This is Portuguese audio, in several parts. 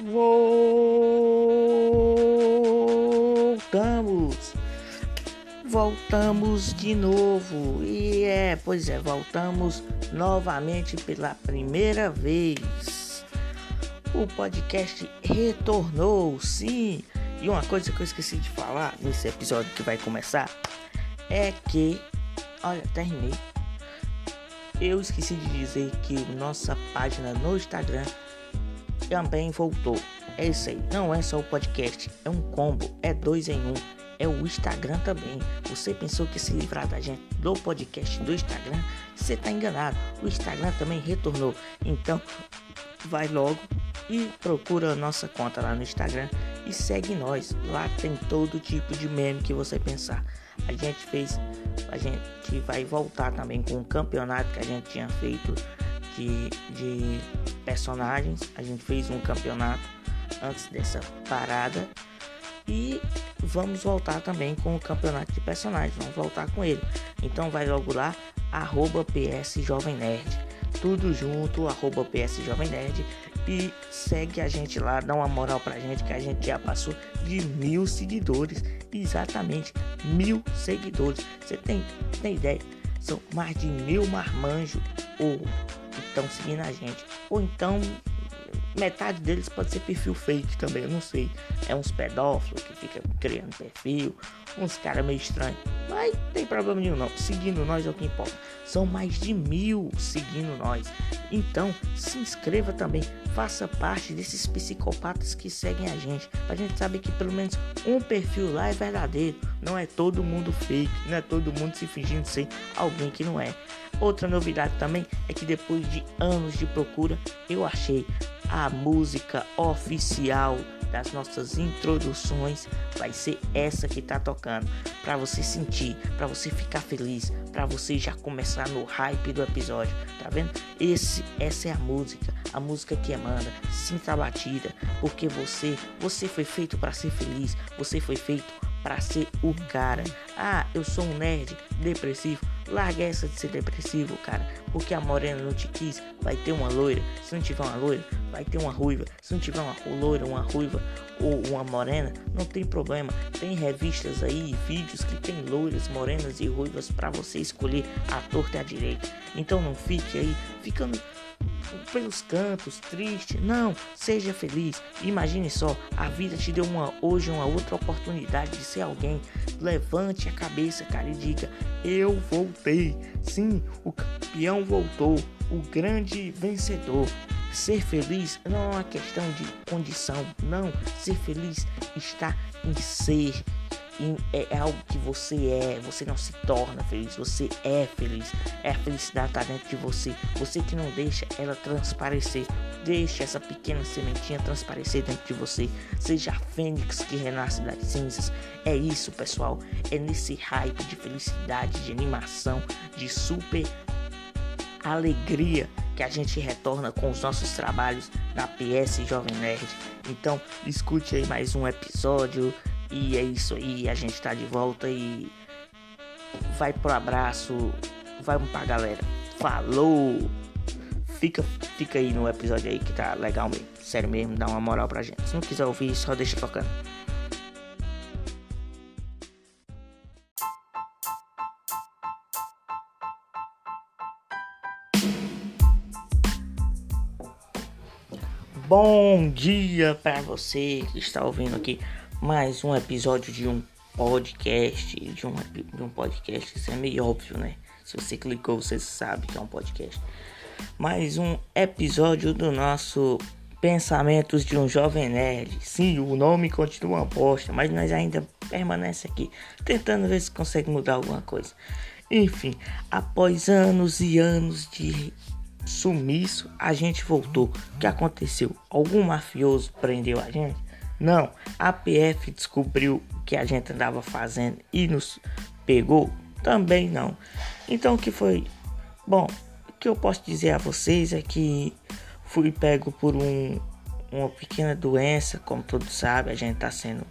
Voltamos! Voltamos de novo. E é, pois é, voltamos novamente pela primeira vez. O podcast retornou, sim. E uma coisa que eu esqueci de falar nesse episódio que vai começar é que, olha, terminei. Eu esqueci de dizer que nossa página no Instagram também voltou. É isso aí, não é só o podcast, é um combo, é dois em um. É o Instagram também. Você pensou que se livrar da gente do podcast do Instagram? Você tá enganado. O Instagram também retornou. Então, vai logo e procura a nossa conta lá no Instagram e segue nós. Lá tem todo tipo de meme que você pensar. A gente fez, a gente vai voltar também com um campeonato que a gente tinha feito de, de personagens. A gente fez um campeonato antes dessa parada. E vamos voltar também com o campeonato de personagens. Vamos voltar com ele. Então vai logo lá, arroba PS Jovem Nerd. Tudo junto, arroba PS Jovem Nerd. E segue a gente lá, dá uma moral pra gente que a gente já passou de mil seguidores. Exatamente, mil seguidores. Você tem, tem ideia? São mais de mil marmanjos ou estão seguindo a gente. Ou então metade deles pode ser perfil fake também, eu não sei. É uns pedófilos que fica criando perfil, uns caras meio estranhos. Mas tem problema nenhum não. Seguindo nós é o que importa. São mais de mil seguindo nós. Então se inscreva também. Faça parte desses psicopatas que seguem a gente. Pra gente saber que pelo menos um perfil lá é verdadeiro. Não é todo mundo fake. Não é todo mundo se fingindo ser alguém que não é. Outra novidade também é que depois de anos de procura, eu achei a música oficial das nossas introduções vai ser essa que tá tocando para você sentir, para você ficar feliz, para você já começar no hype do episódio, tá vendo? Esse essa é a música, a música que emana, sinta a batida, porque você, você foi feito para ser feliz, você foi feito para ser o cara. Ah, eu sou um nerd depressivo Larga essa de ser depressivo, cara. Porque a morena não te quis. Vai ter uma loira. Se não tiver uma loira, vai ter uma ruiva. Se não tiver uma loira, uma ruiva ou uma morena, não tem problema. Tem revistas aí, vídeos que tem loiras, morenas e ruivas para você escolher a torta e a direita. Então não fique aí ficando pelos cantos, triste. Não, seja feliz. Imagine só, a vida te deu uma hoje uma outra oportunidade de ser alguém. Levante a cabeça, cara, e diga: Eu voltei. Sim, o campeão voltou, o grande vencedor. Ser feliz não é uma questão de condição, não. Ser feliz está em ser é, é, algo que você é, você não se torna feliz, você é feliz. É a felicidade está dentro de você. Você que não deixa ela transparecer. Deixe essa pequena sementinha transparecer dentro de você. Seja a fênix que renasce das cinzas. É isso, pessoal. É nesse hype de felicidade, de animação, de super alegria que a gente retorna com os nossos trabalhos da PS Jovem Nerd. Então, escute aí mais um episódio e é isso aí, a gente tá de volta e vai pro abraço, vamos pra galera. Falou! Fica, fica aí no episódio aí que tá legal mesmo. Sério mesmo, dá uma moral pra gente. Se não quiser ouvir, só deixa tocando. Bom dia para você que está ouvindo aqui mais um episódio de um podcast, de um, de um podcast, isso é meio óbvio, né? Se você clicou, você sabe que é um podcast. Mais um episódio do nosso Pensamentos de um Jovem Nerd. Sim, o nome continua uma bosta, mas nós ainda permanece aqui, tentando ver se consegue mudar alguma coisa. Enfim, após anos e anos de sumiço, a gente voltou. O que aconteceu? Algum mafioso prendeu a gente? Não, a PF descobriu o que a gente andava fazendo e nos pegou? Também não. Então o que foi? Bom, o que eu posso dizer a vocês é que fui pego por um, uma pequena doença, como todos sabem, a gente está sendo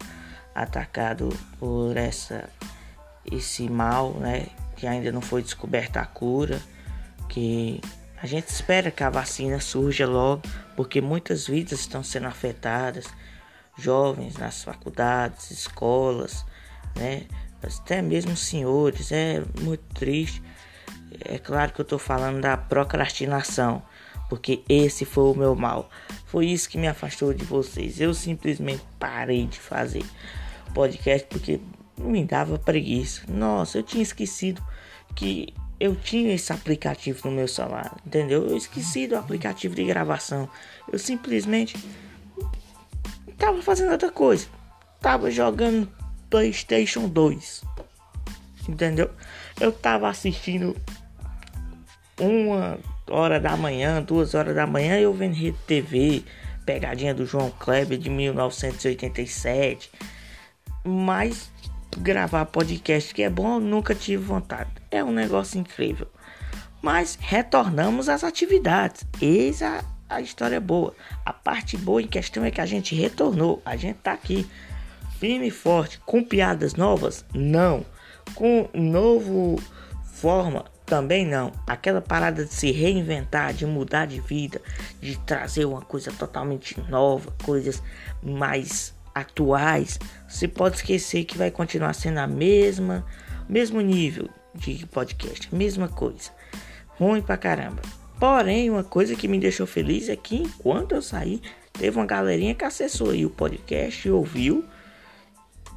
atacado por essa esse mal, né? Que ainda não foi descoberta a cura, que A gente espera que a vacina surja logo, porque muitas vidas estão sendo afetadas, jovens nas faculdades, escolas, né? Até mesmo senhores, é muito triste. É claro que eu estou falando da procrastinação, porque esse foi o meu mal. Foi isso que me afastou de vocês. Eu simplesmente parei de fazer podcast porque me dava preguiça. Nossa, eu tinha esquecido que eu tinha esse aplicativo no meu celular, entendeu? Eu esqueci do aplicativo de gravação. Eu simplesmente tava fazendo outra coisa. Tava jogando PlayStation 2. Entendeu? Eu tava assistindo uma hora da manhã, duas horas da manhã, eu vendo Rede TV, pegadinha do João Kleber de 1987. Mas gravar podcast que é bom, eu nunca tive vontade. É um negócio incrível. Mas retornamos às atividades. Eis a, a história boa. A parte boa em questão é que a gente retornou. A gente tá aqui firme e forte. Com piadas novas? Não. Com novo forma? Também não. Aquela parada de se reinventar, de mudar de vida, de trazer uma coisa totalmente nova, coisas mais atuais, você pode esquecer que vai continuar sendo a mesma, mesmo nível de podcast, mesma coisa. Ruim pra caramba. Porém, uma coisa que me deixou feliz é que enquanto eu saí, teve uma galerinha que acessou aí o podcast e ouviu.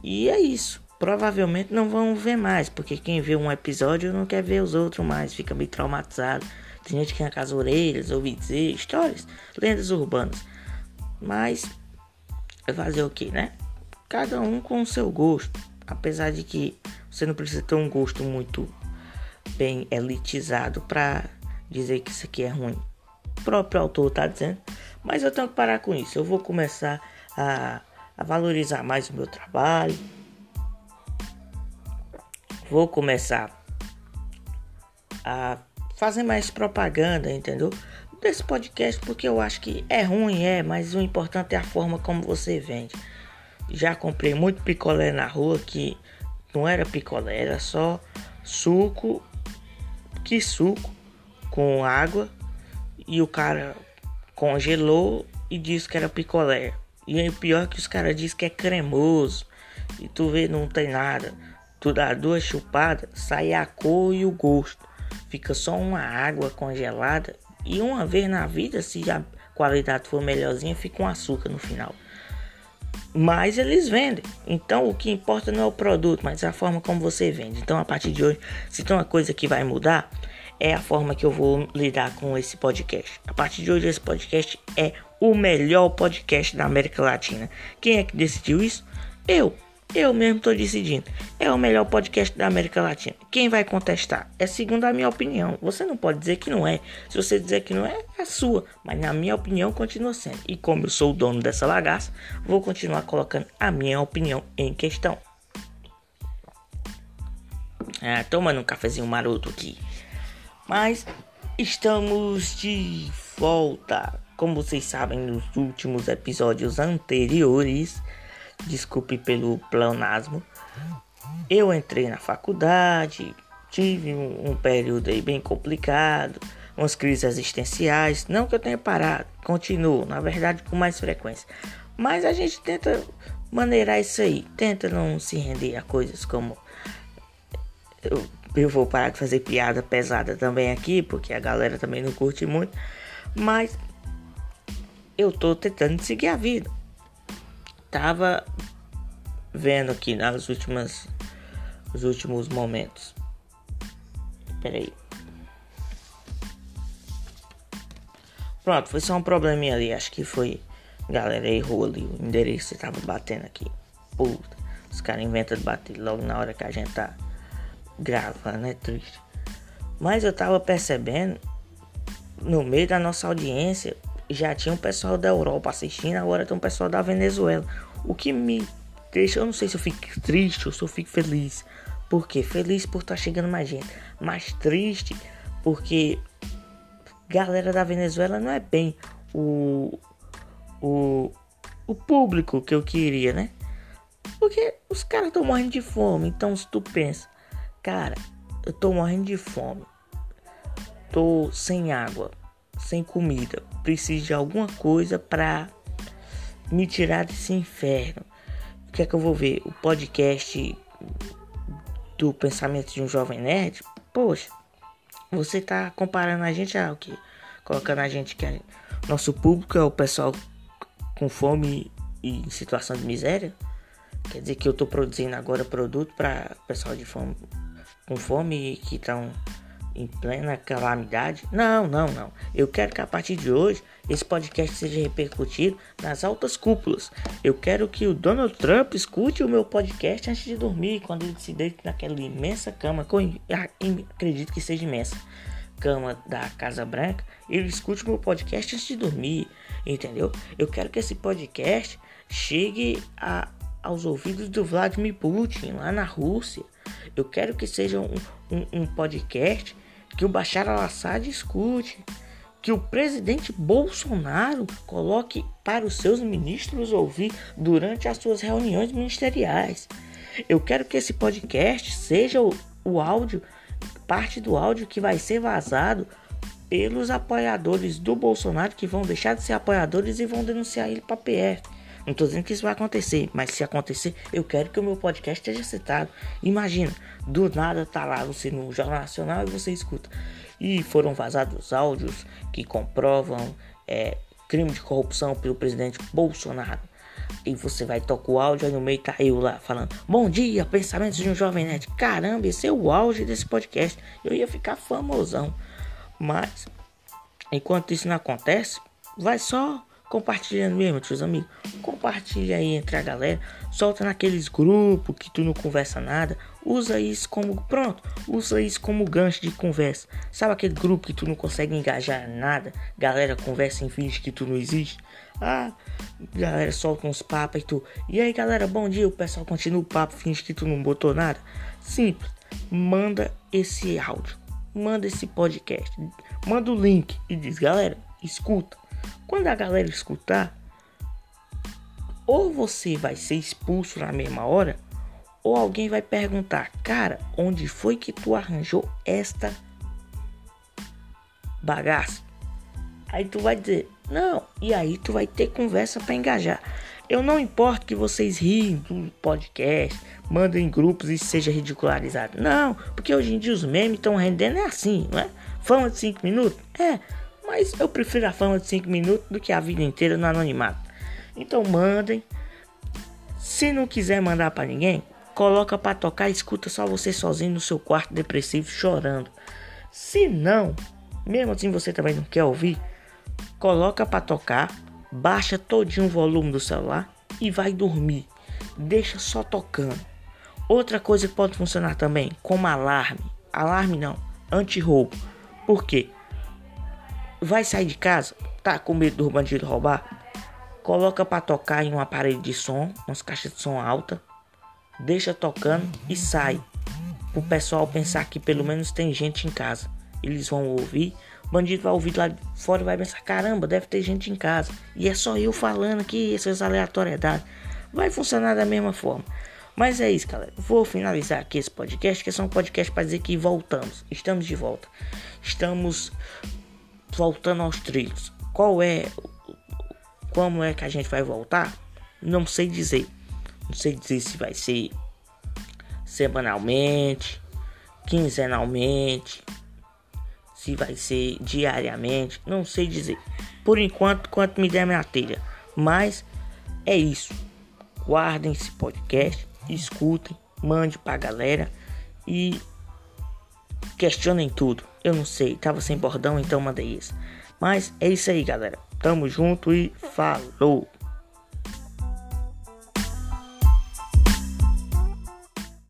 E é isso. Provavelmente não vão ver mais, porque quem vê um episódio não quer ver os outros mais, fica meio traumatizado. Tem gente que arranca as orelhas, ouve dizer histórias, lendas urbanas. Mas fazer o que, né? Cada um com o seu gosto. Apesar de que você não precisa ter um gosto muito bem elitizado para dizer que isso aqui é ruim. O próprio autor tá dizendo. Mas eu tenho que parar com isso. Eu vou começar a, a valorizar mais o meu trabalho. Vou começar a fazer mais propaganda, entendeu? desse podcast porque eu acho que é ruim, é, mas o importante é a forma como você vende. Já comprei muito picolé na rua que não era picolé, era só suco, que suco com água e o cara congelou e disse que era picolé. E o pior que os caras dizem que é cremoso e tu vê não tem nada. Tu dá duas chupadas, sai a cor e o gosto. Fica só uma água congelada e uma vez na vida, se a qualidade for melhorzinha, fica um açúcar no final. Mas eles vendem. Então o que importa não é o produto, mas a forma como você vende. Então a partir de hoje, se tem uma coisa que vai mudar, é a forma que eu vou lidar com esse podcast. A partir de hoje, esse podcast é o melhor podcast da América Latina. Quem é que decidiu isso? Eu. Eu mesmo estou decidindo. É o melhor podcast da América Latina. Quem vai contestar? É segundo a minha opinião. Você não pode dizer que não é. Se você dizer que não é, é sua. Mas na minha opinião continua sendo. E como eu sou o dono dessa lagaça, vou continuar colocando a minha opinião em questão. Ah, tomando um cafezinho maroto aqui. Mas estamos de volta. Como vocês sabem, nos últimos episódios anteriores desculpe pelo pleonasmo. Eu entrei na faculdade, tive um, um, período aí bem complicado, umas crises existenciais. Não que eu tenha parado, continuo, na verdade, com mais frequência. Mas a gente tenta maneirar isso aí, tenta não se render a coisas como. Eu, eu vou parar de fazer piada pesada também aqui, porque a galera também não curte muito. Mas eu tô tentando seguir a vida tava vendo aqui nas últimas os últimos momentos. Peraí. Pronto, foi só um probleminha ali. Acho que foi. Galera errou ali o endereço. Tava batendo aqui. Puta. Os caras inventam de bater logo na hora que a gente tá gravando. É triste. Mas eu tava percebendo. No meio da nossa audiência já tinha um pessoal da Europa assistindo, agora tem um pessoal da Venezuela. O que me deixa, eu não sei se eu fico triste ou se eu fico feliz. Por quê? Feliz por estar tá chegando mais gente, mas triste porque galera da Venezuela não é bem o o o público que eu queria, né? Porque os caras estão morrendo de fome. Então, se tu pensa, cara, eu tô morrendo de fome. tô sem água, sem comida, preciso de alguma coisa para me tirar desse inferno. O que é que eu vou ver? O podcast do pensamento de um jovem nerd? Poxa, você tá comparando a gente a o que? Colocando a gente que é nosso público é o pessoal com fome e em situação de miséria? Quer dizer que eu tô produzindo agora produto para pessoal de fome com fome que estão em plena calamidade? Não, não, não. Eu quero que a partir de hoje esse podcast seja repercutido nas altas cúpulas. Eu quero que o Donald Trump escute o meu podcast antes de dormir, quando ele se deita naquela imensa cama, eu acredito que seja imensa cama da Casa Branca, ele escute o meu podcast antes de dormir, entendeu? Eu quero que esse podcast chegue a, aos ouvidos do Vladimir Putin lá na Rússia. Eu quero que seja um, um, um podcast que o Bashar al-Assad escute, que o presidente Bolsonaro coloque para os seus ministros ouvir durante as suas reuniões ministeriais. Eu quero que esse podcast seja o, o áudio, parte do áudio que vai ser vazado pelos apoiadores do Bolsonaro que vão deixar de ser apoiadores e vão denunciar ele para PF. Não estou dizendo que isso vai acontecer, mas se acontecer, eu quero que o meu podcast esteja citado. Imagina, do nada tá lá você no Jornal Nacional e você escuta. E foram vazados áudios que comprovam é, crime de corrupção pelo presidente Bolsonaro. E você vai tocar o áudio aí no meio tá eu lá falando Bom dia, pensamentos de um jovem nerd Caramba, esse é o auge desse podcast Eu ia ficar famosão Mas, enquanto isso não acontece Vai só compartilhando mesmo, seus amigos. Compartilha aí entre a galera. Solta naqueles grupos que tu não conversa nada. Usa isso como. Pronto, usa isso como gancho de conversa. Sabe aquele grupo que tu não consegue engajar nada? Galera conversa em finge que tu não existe. Ah, galera solta uns papos e tu. E aí galera, bom dia. O pessoal continua o papo, finge que tu não botou nada. Simples. Manda esse áudio. Manda esse podcast. Manda o link e diz, galera, escuta quando a galera escutar, ou você vai ser expulso na mesma hora, ou alguém vai perguntar, cara, onde foi que tu arranjou esta bagaça? Aí tu vai dizer, não, e aí tu vai ter conversa para engajar. Eu não importo que vocês riem do podcast, mandem grupos e seja ridicularizado. Não, porque hoje em dia os memes estão rendendo é assim, não é? Fama de 5 minutos? É, mas eu prefiro a fama de 5 minutos do que a vida inteira no anonimato. Então mandem. Se não quiser mandar para ninguém, coloca para tocar e escuta só você sozinho no seu quarto depressivo chorando. Se não, mesmo assim você também não quer ouvir, coloca para tocar, baixa todinho o volume do celular e vai dormir. Deixa só tocando. Outra coisa que pode funcionar também, como alarme. Alarme não, anti-roubo. Por quê? Vai sair de casa? Tá com medo do bandido roubar? Coloca para tocar em um aparelho de som, umas caixas de som alta. Deixa tocando e sai. O pessoal pensar que pelo menos tem gente em casa. Eles vão ouvir. O bandido vai ouvir lá fora e vai pensar: caramba, deve ter gente em casa. E é só eu falando aqui, essas aleatoriedades. Vai funcionar da mesma forma. Mas é isso, galera. Vou finalizar aqui esse podcast, que é só um podcast para dizer que voltamos. Estamos de volta. Estamos voltando aos trilhos. Qual é como é que a gente vai voltar? Não sei dizer. Não sei dizer se vai ser semanalmente, quinzenalmente, se vai ser diariamente, não sei dizer. Por enquanto, quanto me der minha telha. Mas é isso. Guardem esse podcast, escutem, mande pra galera e questionem tudo. Eu não sei, tava sem bordão, então mandei isso. Mas é isso aí, galera. Tamo junto e falou!